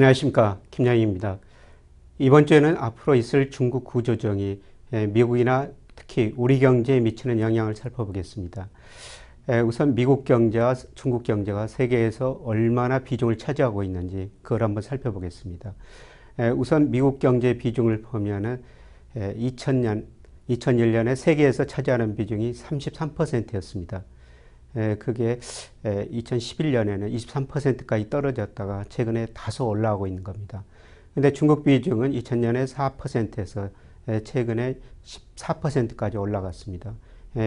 안녕하십니까 김양희입니다. 이번 주에는 앞으로 있을 중국 구조정이 예, 미국이나 특히 우리 경제에 미치는 영향을 살펴보겠습니다. 예, 우선 미국 경제와 중국 경제가 세계에서 얼마나 비중을 차지하고 있는지 그걸 한번 살펴보겠습니다. 예, 우선 미국 경제 비중을 보면은 2000년, 2001년에 세계에서 차지하는 비중이 33%였습니다. 그게 2011년에는 23%까지 떨어졌다가 최근에 다소 올라오고 있는 겁니다. 근데 중국 비중은 2000년에 4%에서 최근에 14%까지 올라갔습니다.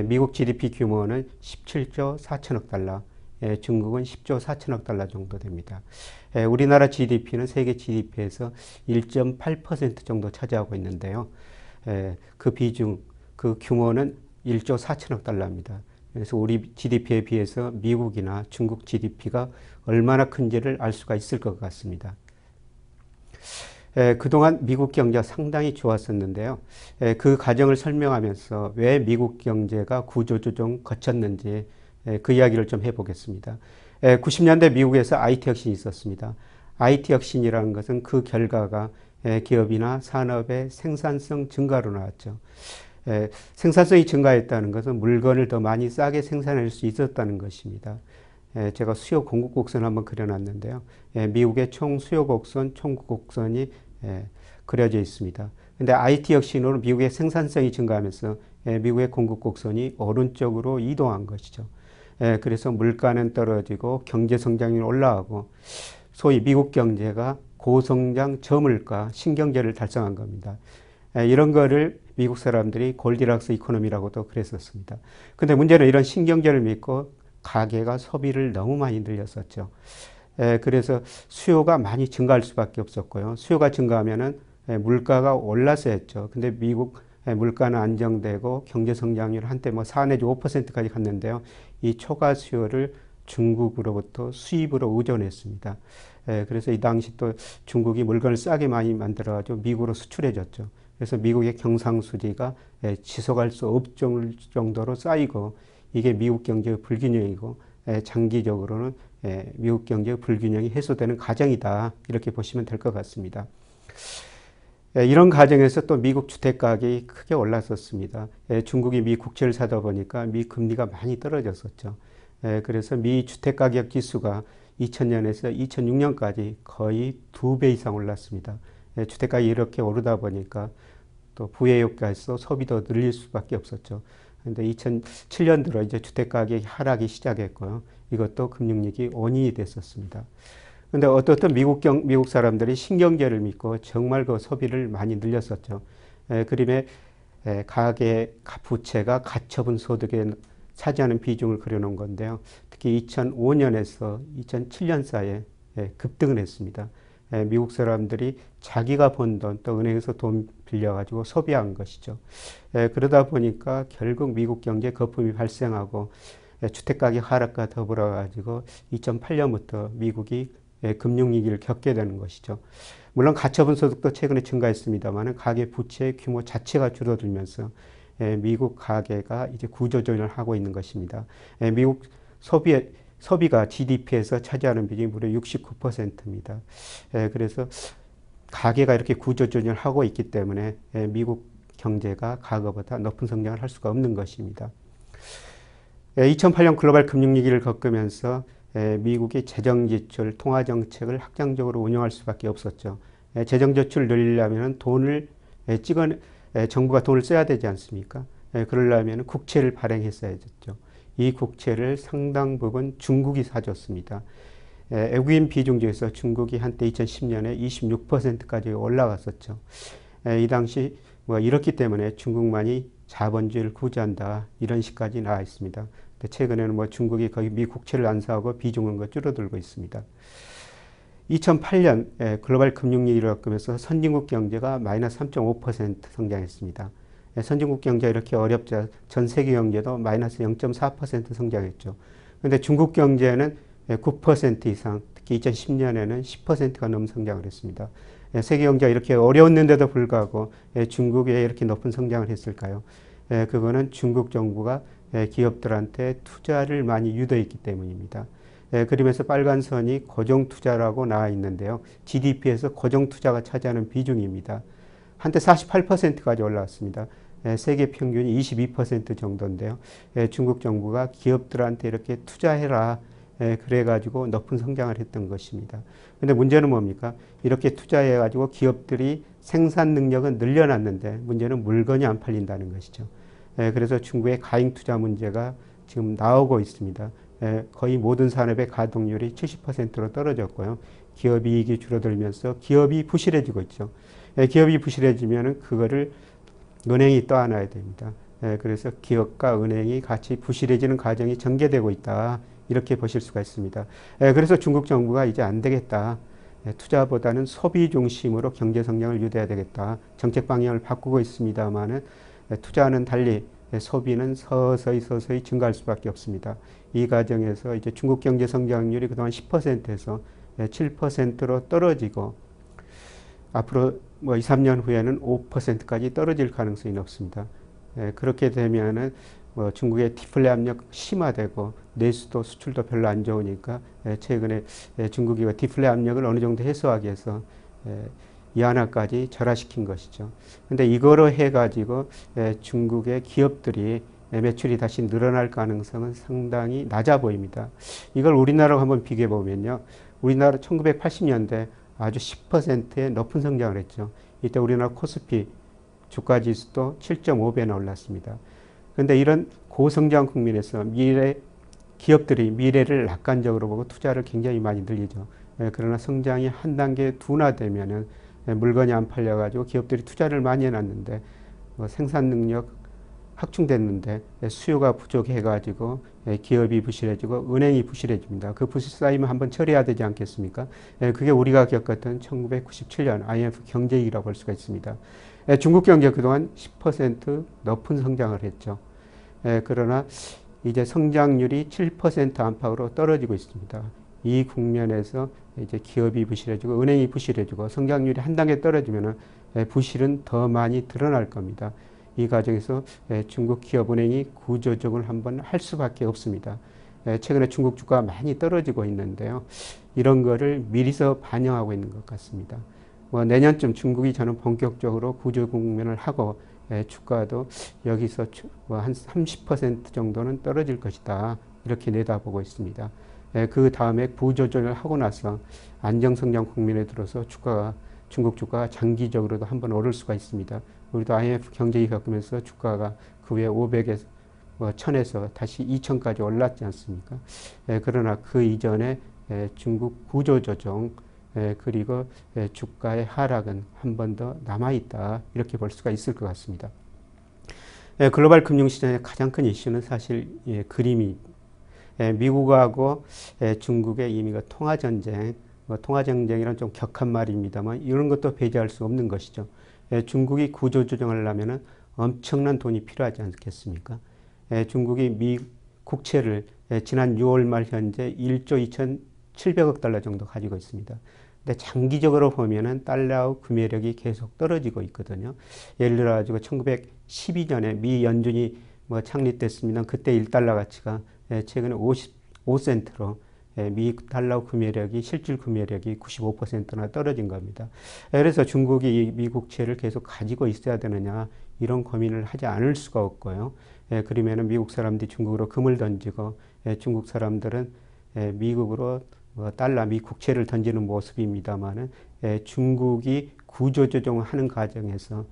미국 GDP 규모는 17조 4천억 달러, 중국은 10조 4천억 달러 정도 됩니다. 우리나라 GDP는 세계 GDP에서 1.8% 정도 차지하고 있는데요. 그 비중, 그 규모는 1조 4천억 달러입니다. 그래서 우리 GDP에 비해서 미국이나 중국 GDP가 얼마나 큰지를 알 수가 있을 것 같습니다. 에, 그동안 미국 경제가 상당히 좋았었는데요. 에, 그 과정을 설명하면서 왜 미국 경제가 구조조정 거쳤는지 에, 그 이야기를 좀 해보겠습니다. 90년대 미국에서 IT 혁신이 있었습니다. IT 혁신이라는 것은 그 결과가 기업이나 산업의 생산성 증가로 나왔죠. 에, 생산성이 증가했다는 것은 물건을 더 많이 싸게 생산할 수 있었다는 것입니다. 에, 제가 수요 공급 곡선 한번 그려놨는데요. 에, 미국의 총 수요 곡선, 총 곡선이 그려져 있습니다. 근데 IT 혁신으로 미국의 생산성이 증가하면서 미국의 공급 곡선이 오른쪽으로 이동한 것이죠. 그래서 물가는 떨어지고 경제 성장률이 올라가고 소위 미국 경제가 고성장 저물가 신경제를 달성한 겁니다. 이런 거를 미국 사람들이 골디락스 이코노미라고도 그랬었습니다. 근데 문제는 이런 신경제를 믿고 가계가 소비를 너무 많이 늘렸었죠. 에, 그래서 수요가 많이 증가할 수밖에 없었고요. 수요가 증가하면은 에, 물가가 올라서 했죠. 근데 미국 에, 물가는 안정되고 경제 성장률 한때 뭐 4 내지 5%까지 갔는데요. 이 초과 수요를 중국으로부터 수입으로 의존했습니다. 에, 그래서 이 당시 또 중국이 물건을 싸게 많이 만들어가지고 미국으로 수출해줬죠. 그래서 미국의 경상수지가 예, 지속할 수 없을 정도로 쌓이고 이게 미국 경제의 불균형이고 예, 장기적으로는 예, 미국 경제의 불균형이 해소되는 과정이다 이렇게 보시면 될 것 같습니다. 이런 과정에서 또 미국 주택 가격이 크게 올랐었습니다. 중국이 미 국채를 사다 보니까 미 금리가 많이 떨어졌었죠. 그래서 미 주택 가격 지수가 2000년에서 2006년까지 거의 두 배 이상 올랐습니다. 주택가격이 이렇게 오르다 보니까 또 부의 효과에서 소비도 늘릴 수밖에 없었죠. 근데 2007년 들어 이제 주택 가격이 하락이 시작했고요. 이것도 금융위기 원인이 됐었습니다. 근데 어떻든 미국 경, 미국 사람들이 신경제를 믿고 정말 그 소비를 많이 늘렸었죠. 에, 그림에 에, 가계 부채가 가처분 소득에 차지하는 비중을 그려놓은 건데요. 특히 2005년에서 2007년 사이에 에, 급등을 했습니다. 미국 사람들이 자기가 번 돈 또 은행에서 돈 빌려가지고 소비한 것이죠. 그러다 보니까 결국 미국 경제 거품이 발생하고 주택가격 하락과 더불어 가지고 2008년부터 미국이 금융위기를 겪게 되는 것이죠. 물론 가처분 소득도 최근에 증가했습니다만 가계 부채 규모 자체가 줄어들면서 미국 가계가 이제 구조조정을 하고 있는 것입니다. 미국 소비 소비가 GDP에서 차지하는 비중이 무려 69%입니다. 에, 그래서 가계가 이렇게 구조조정을 하고 있기 때문에 에, 미국 경제가 과거보다 높은 성장을 할 수가 없는 것입니다. 에, 2008년 글로벌 금융위기를 겪으면서 에, 미국이 재정지출, 통화정책을 확장적으로 운영할 수밖에 없었죠. 에, 재정지출을 늘리려면 돈을 에, 찍어 정부가 돈을 써야 되지 않습니까? 에, 그러려면 국채를 발행했어야죠. 이 국채를 상당 부분 중국이 사줬습니다. 외국인 비중 중에서 중국이 한때 2010년에 26%까지 올라갔었죠. 이 당시 뭐 이렇기 때문에 중국만이 자본주의를 구제한다 이런 식까지 나와 있습니다. 최근에는 뭐 중국이 거의 미 국채를 안 사고 비중은 거 줄어들고 있습니다. 2008년 글로벌 금융위기를 겪으면서 선진국 경제가 마이너스 3.5% 성장했습니다. 예, 선진국 경제 이렇게 어렵자 전 세계 경제도 마이너스 0.4% 성장했죠. 그런데 중국 경제는 9% 이상, 특히 2010년에는 10%가 넘는 성장을 했습니다. 예, 세계 경제가 이렇게 어려웠는데도 불구하고 예, 중국이 이렇게 높은 성장을 했을까요? 그거는 중국 정부가 기업들한테 투자를 많이 유도했기 때문입니다. 예, 그림에서 빨간 선이 고정 투자라고 나와 있는데요. GDP에서 고정 투자가 차지하는 비중입니다. 한때 48%까지 올라왔습니다. 예, 세계 평균이 22% 정도인데요. 예, 중국 정부가 기업들한테 이렇게 투자해라. 예, 그래가지고 높은 성장을 했던 것입니다. 근데 문제는 뭡니까? 이렇게 투자해가지고 기업들이 생산 능력은 늘려놨는데 문제는 물건이 안 팔린다는 것이죠. 예, 그래서 중국의 가잉 투자 문제가 지금 나오고 있습니다. 예, 거의 모든 산업의 가동률이 70%로 떨어졌고요. 기업 이익이 줄어들면서 기업이 부실해지고 있죠. 예, 기업이 부실해지면 그거를 은행이 떠안아야 됩니다. 예, 그래서 기업과 은행이 같이 부실해지는 과정이 전개되고 있다. 이렇게 보실 수가 있습니다. 예, 그래서 중국 정부가 이제 안 되겠다. 예, 투자보다는 소비 중심으로 경제 성장을 유도해야 되겠다. 정책 방향을 바꾸고 있습니다만은 예, 투자는 달리 예, 소비는 서서히 서서히 증가할 수밖에 없습니다. 이 과정에서 이제 중국 경제 성장률이 그동안 10%에서 7%로 떨어지고 앞으로 뭐 2, 3년 후에는 5%까지 떨어질 가능성이 높습니다. 그렇게 되면은 뭐 중국의 디플레 압력 심화되고 내수도 수출도 별로 안 좋으니까 최근에 중국이 디플레 압력을 어느 정도 해소하기 위해서 이하나까지 절하시킨 것이죠. 근데 이거로 해가지고 중국의 기업들이 매출이 다시 늘어날 가능성은 상당히 낮아 보입니다. 이걸 우리나라로 한번 비교해 보면요. 우리나라 1980년대 아주 10%의 높은 성장을 했죠. 이때 우리나라 코스피 주가 지수도 7.5배나 올랐습니다. 그런데 이런 고성장 국민에서 미래 기업들이 미래를 낙관적으로 보고 투자를 굉장히 많이 늘리죠. 예, 그러나 성장이 한 단계 둔화되면은 예, 물건이 안 팔려가지고 기업들이 투자를 많이 해놨는데 뭐 생산 능력 확충됐는데 예, 수요가 부족해가지고 기업이 부실해지고 은행이 부실해집니다. 그 부실 쌓이면 한번 처리해야 되지 않겠습니까? 그게 우리가 겪었던 1997년 IMF 경제위기라고 볼 수가 있습니다. 중국 경제 그동안 10% 높은 성장을 했죠. 그러나 이제 성장률이 7% 안팎으로 떨어지고 있습니다. 이 국면에서 이제 기업이 부실해지고 은행이 부실해지고 성장률이 한 단계 떨어지면 부실은 더 많이 드러날 겁니다. 이 과정에서 중국 기업은행이 구조조정을 한번 할 수밖에 없습니다. 최근에 중국 주가가 많이 떨어지고 있는데요. 이런 거를 미리서 반영하고 있는 것 같습니다. 뭐 내년쯤 중국이 저는 본격적으로 구조 국면을 하고 주가도 여기서 뭐한 30% 정도는 떨어질 것이다. 이렇게 내다보고 있습니다. 그 다음에 구조조정을 하고 나서 안정성장 국면에 들어서 주가가 중국 주가가 장기적으로도 한번 오를 수가 있습니다. 우리도 IMF 경제위 겪으면서 주가가 그외 500에서 뭐 1000에서 다시 2000까지 올랐지 않습니까? 예, 그러나 그 이전에 예, 중국 구조조정 예, 그리고 예, 주가의 하락은 한 번 더 남아있다 이렇게 볼 수가 있을 것 같습니다. 예, 글로벌 금융시장의 가장 큰 이슈는 사실 예, 그림이 예, 미국하고 중국의 이미 그 통화전쟁 뭐 통화전쟁이란 좀 격한 말입니다만 이런 것도 배제할 수 없는 것이죠. 예, 중국이 구조조정을 하려면 엄청난 돈이 필요하지 않겠습니까? 예, 중국이 미 국채를 예, 지난 6월 말 현재 1조 2,700억 달러 정도 가지고 있습니다. 근데 장기적으로 보면은 달러의 구매력이 계속 떨어지고 있거든요. 예를 들어 가지고 1912년에 미 연준이 뭐 창립됐습니다. 그때 1달러 가치가 최근에 55센트로 예, 미 달러 구매력이 실질 구매력이 95%나 떨어진 겁니다. 예, 그래서 중국이 미국채를 계속 가지고 있어야 되느냐 이런 고민을 하지 않을 수가 없고요. 예, 그러면은 미국 사람들이 중국으로 금을 던지고 중국 사람들은 미국으로 뭐 달러 미 국채를 던지는 모습입니다만은 중국이 구조조정하는 과정에서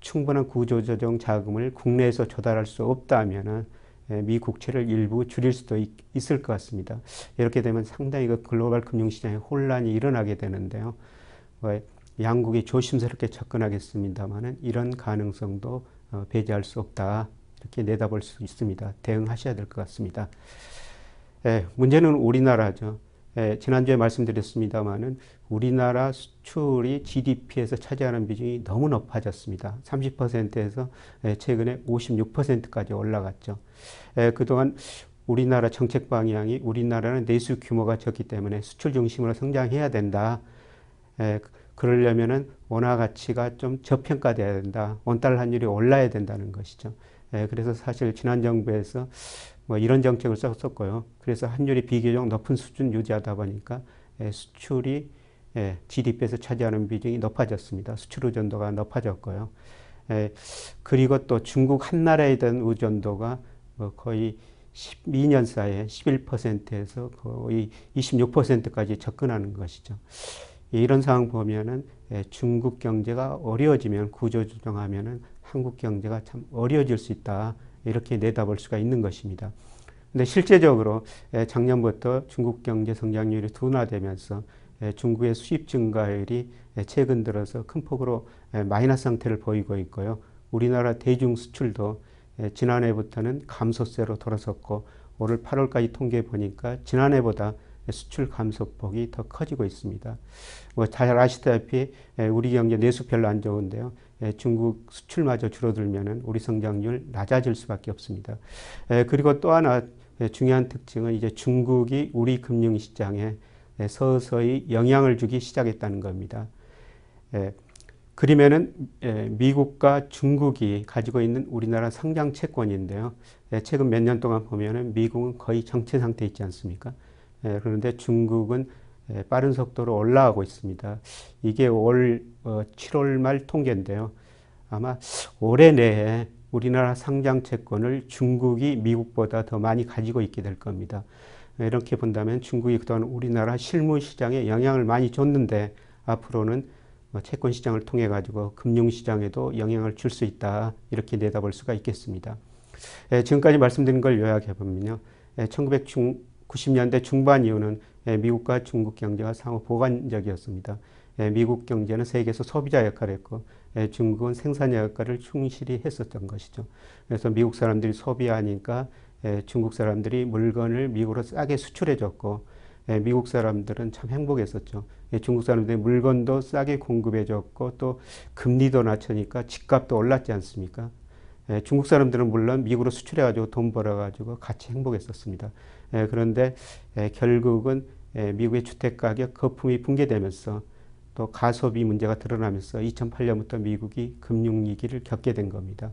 충분한 구조조정 자금을 국내에서 조달할 수 없다면은 예, 미 국채를 일부 줄일 수도 있, 을 것 같습니다. 이렇게 되면 상당히 그 글로벌 금융시장에 혼란이 일어나게 되는데요. 뭐 양국이 조심스럽게 접근하겠습니다만은 이런 가능성도 어, 배제할 수 없다. 이렇게 내다볼 수 있습니다. 대응하셔야 될 것 같습니다. 예, 문제는 우리나라죠. 예, 지난주에 말씀드렸습니다만은 우리나라 수출이 GDP에서 차지하는 비중이 너무 높아졌습니다. 30%에서 예, 최근에 56%까지 올라갔죠. 예, 그동안 우리나라 정책 방향이 우리나라는 내수 규모가 적기 때문에 수출 중심으로 성장해야 된다. 예, 그러려면은 원화 가치가 좀 저평가돼야 된다. 원달러 환율이 올라야 된다는 것이죠. 예, 그래서 사실 지난 정부에서 뭐 이런 정책을 썼었고요. 그래서 환율이 비교적 높은 수준 유지하다 보니까 예, 수출이 예, GDP에서 차지하는 비중이 높아졌습니다. 수출 의존도가 높아졌고요. 예, 그리고 또 중국 한 나라에 대한 의존도가 뭐 거의 12년 사이에 11%에서 거의 26%까지 접근하는 것이죠. 이런 상황 보면은 예, 중국 경제가 어려워지면 구조 조정하면은 한국 경제가 참 어려워질 수 있다. 이렇게 내다볼 수가 있는 것입니다. 근데 실제적으로 예, 작년부터 중국 경제 성장률이 둔화되면서 예, 중국의 수입 증가율이 최근 들어서 큰 폭으로 마이너스 상태를 보이고 있고요. 우리나라 대중 수출도 지난해부터는 감소세로 돌아섰고 올해 8월까지 통계 보니까 지난해보다 수출 감소폭이 더 커지고 있습니다. 뭐 잘 아시다시피 우리 경제 내수 별로 안 좋은데요. 중국 수출마저 줄어들면 우리 성장률 낮아질 수밖에 없습니다. 그리고 또 하나 중요한 특징은 이제 중국이 우리 금융시장에 서서히 영향을 주기 시작했다는 겁니다. 그러면은 미국과 중국이 가지고 있는 우리나라 상장 채권인데요. 최근 몇 년 동안 보면은 미국은 거의 정체 상태에 있지 않습니까? 그런데 중국은 빠른 속도로 올라가고 있습니다. 이게 올 7월 어, 말 통계인데요. 아마 올해 내에 우리나라 상장 채권을 중국이 미국보다 더 많이 가지고 있게 될 겁니다. 이렇게 본다면 중국이 그동안 우리나라 실무 시장에 영향을 많이 줬는데 앞으로는 뭐 채권 시장을 통해 가지고 금융 시장에도 영향을 줄 수 있다 이렇게 내다볼 수가 있겠습니다. 지금까지 말씀드린 걸 요약해 보면요, 1990년대 중반 이후는 미국과 중국 경제가 상호 보완적이었습니다. 미국 경제는 세계에서 소비자 역할을 했고 중국은 생산자 역할을 충실히 했었던 것이죠. 그래서 미국 사람들이 소비하니까 중국 사람들이 물건을 미국으로 싸게 수출해 줬고 미국 사람들은 참 행복했었죠. 중국 사람들이 물건도 싸게 공급해 줬고 또 금리도 낮추니까 집값도 올랐지 않습니까? 중국 사람들은 물론 미국으로 수출해 가지고 돈 벌어 가지고 같이 행복했었습니다. 그런데 결국은 미국의 주택 가격 거품이 붕괴되면서 또 가소비 문제가 드러나면서 2008년부터 미국이 금융위기를 겪게 된 겁니다.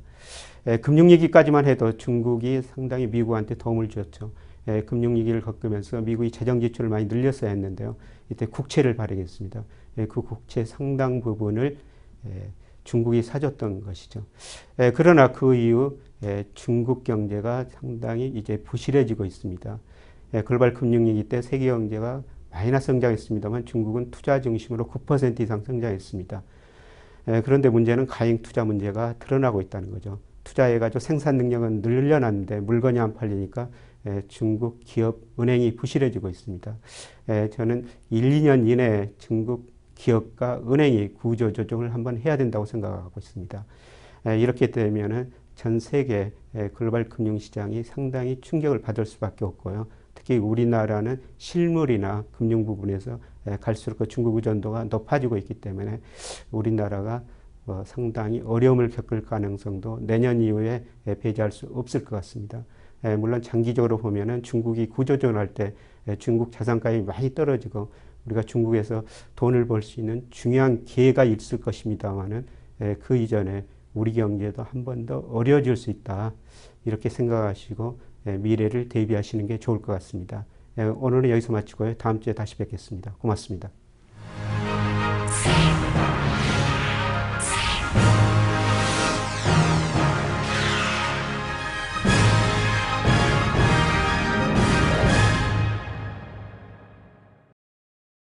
금융위기까지만 해도 중국이 상당히 미국한테 도움을 주었죠. 예, 금융위기를 겪으면서 미국이 재정 지출을 많이 늘렸어야 했는데요. 이때 국채를 발행했습니다. 예, 그 국채 상당 부분을 예, 중국이 사줬던 것이죠. 예, 그러나 그 이후 예, 중국 경제가 상당히 이제 부실해지고 있습니다. 예, 글로벌 금융위기 때 세계 경제가 마이너스 성장했습니다만 중국은 투자 중심으로 9% 이상 성장했습니다. 예, 그런데 문제는 가행 투자 문제가 드러나고 있다는 거죠. 투자해가지고 생산 능력은 늘려놨는데 물건이 안 팔리니까 예, 중국 기업 은행이 부실해지고 있습니다. 예, 저는 1, 2년 이내에 중국 기업과 은행이 구조 조정을 한번 해야 된다고 생각하고 있습니다. 예, 이렇게 되면은 전 세계 글로벌 금융 시장이 상당히 충격을 받을 수밖에 없고요. 특히 우리나라는 실물이나 금융 부분에서 갈수록 그 중국 의존도가 높아지고 있기 때문에 우리나라가 뭐 상당히 어려움을 겪을 가능성도 내년 이후에 배제할 수 없을 것 같습니다. 물론 장기적으로 보면은 중국이 구조조정할 때 중국 자산가액이 많이 떨어지고 우리가 중국에서 돈을 벌 수 있는 중요한 기회가 있을 것입니다만은 그 이전에 우리 경제도 한 번 더 어려워질 수 있다 이렇게 생각하시고 미래를 대비하시는 게 좋을 것 같습니다. 오늘은 여기서 마치고요. 다음 주에 다시 뵙겠습니다. 고맙습니다.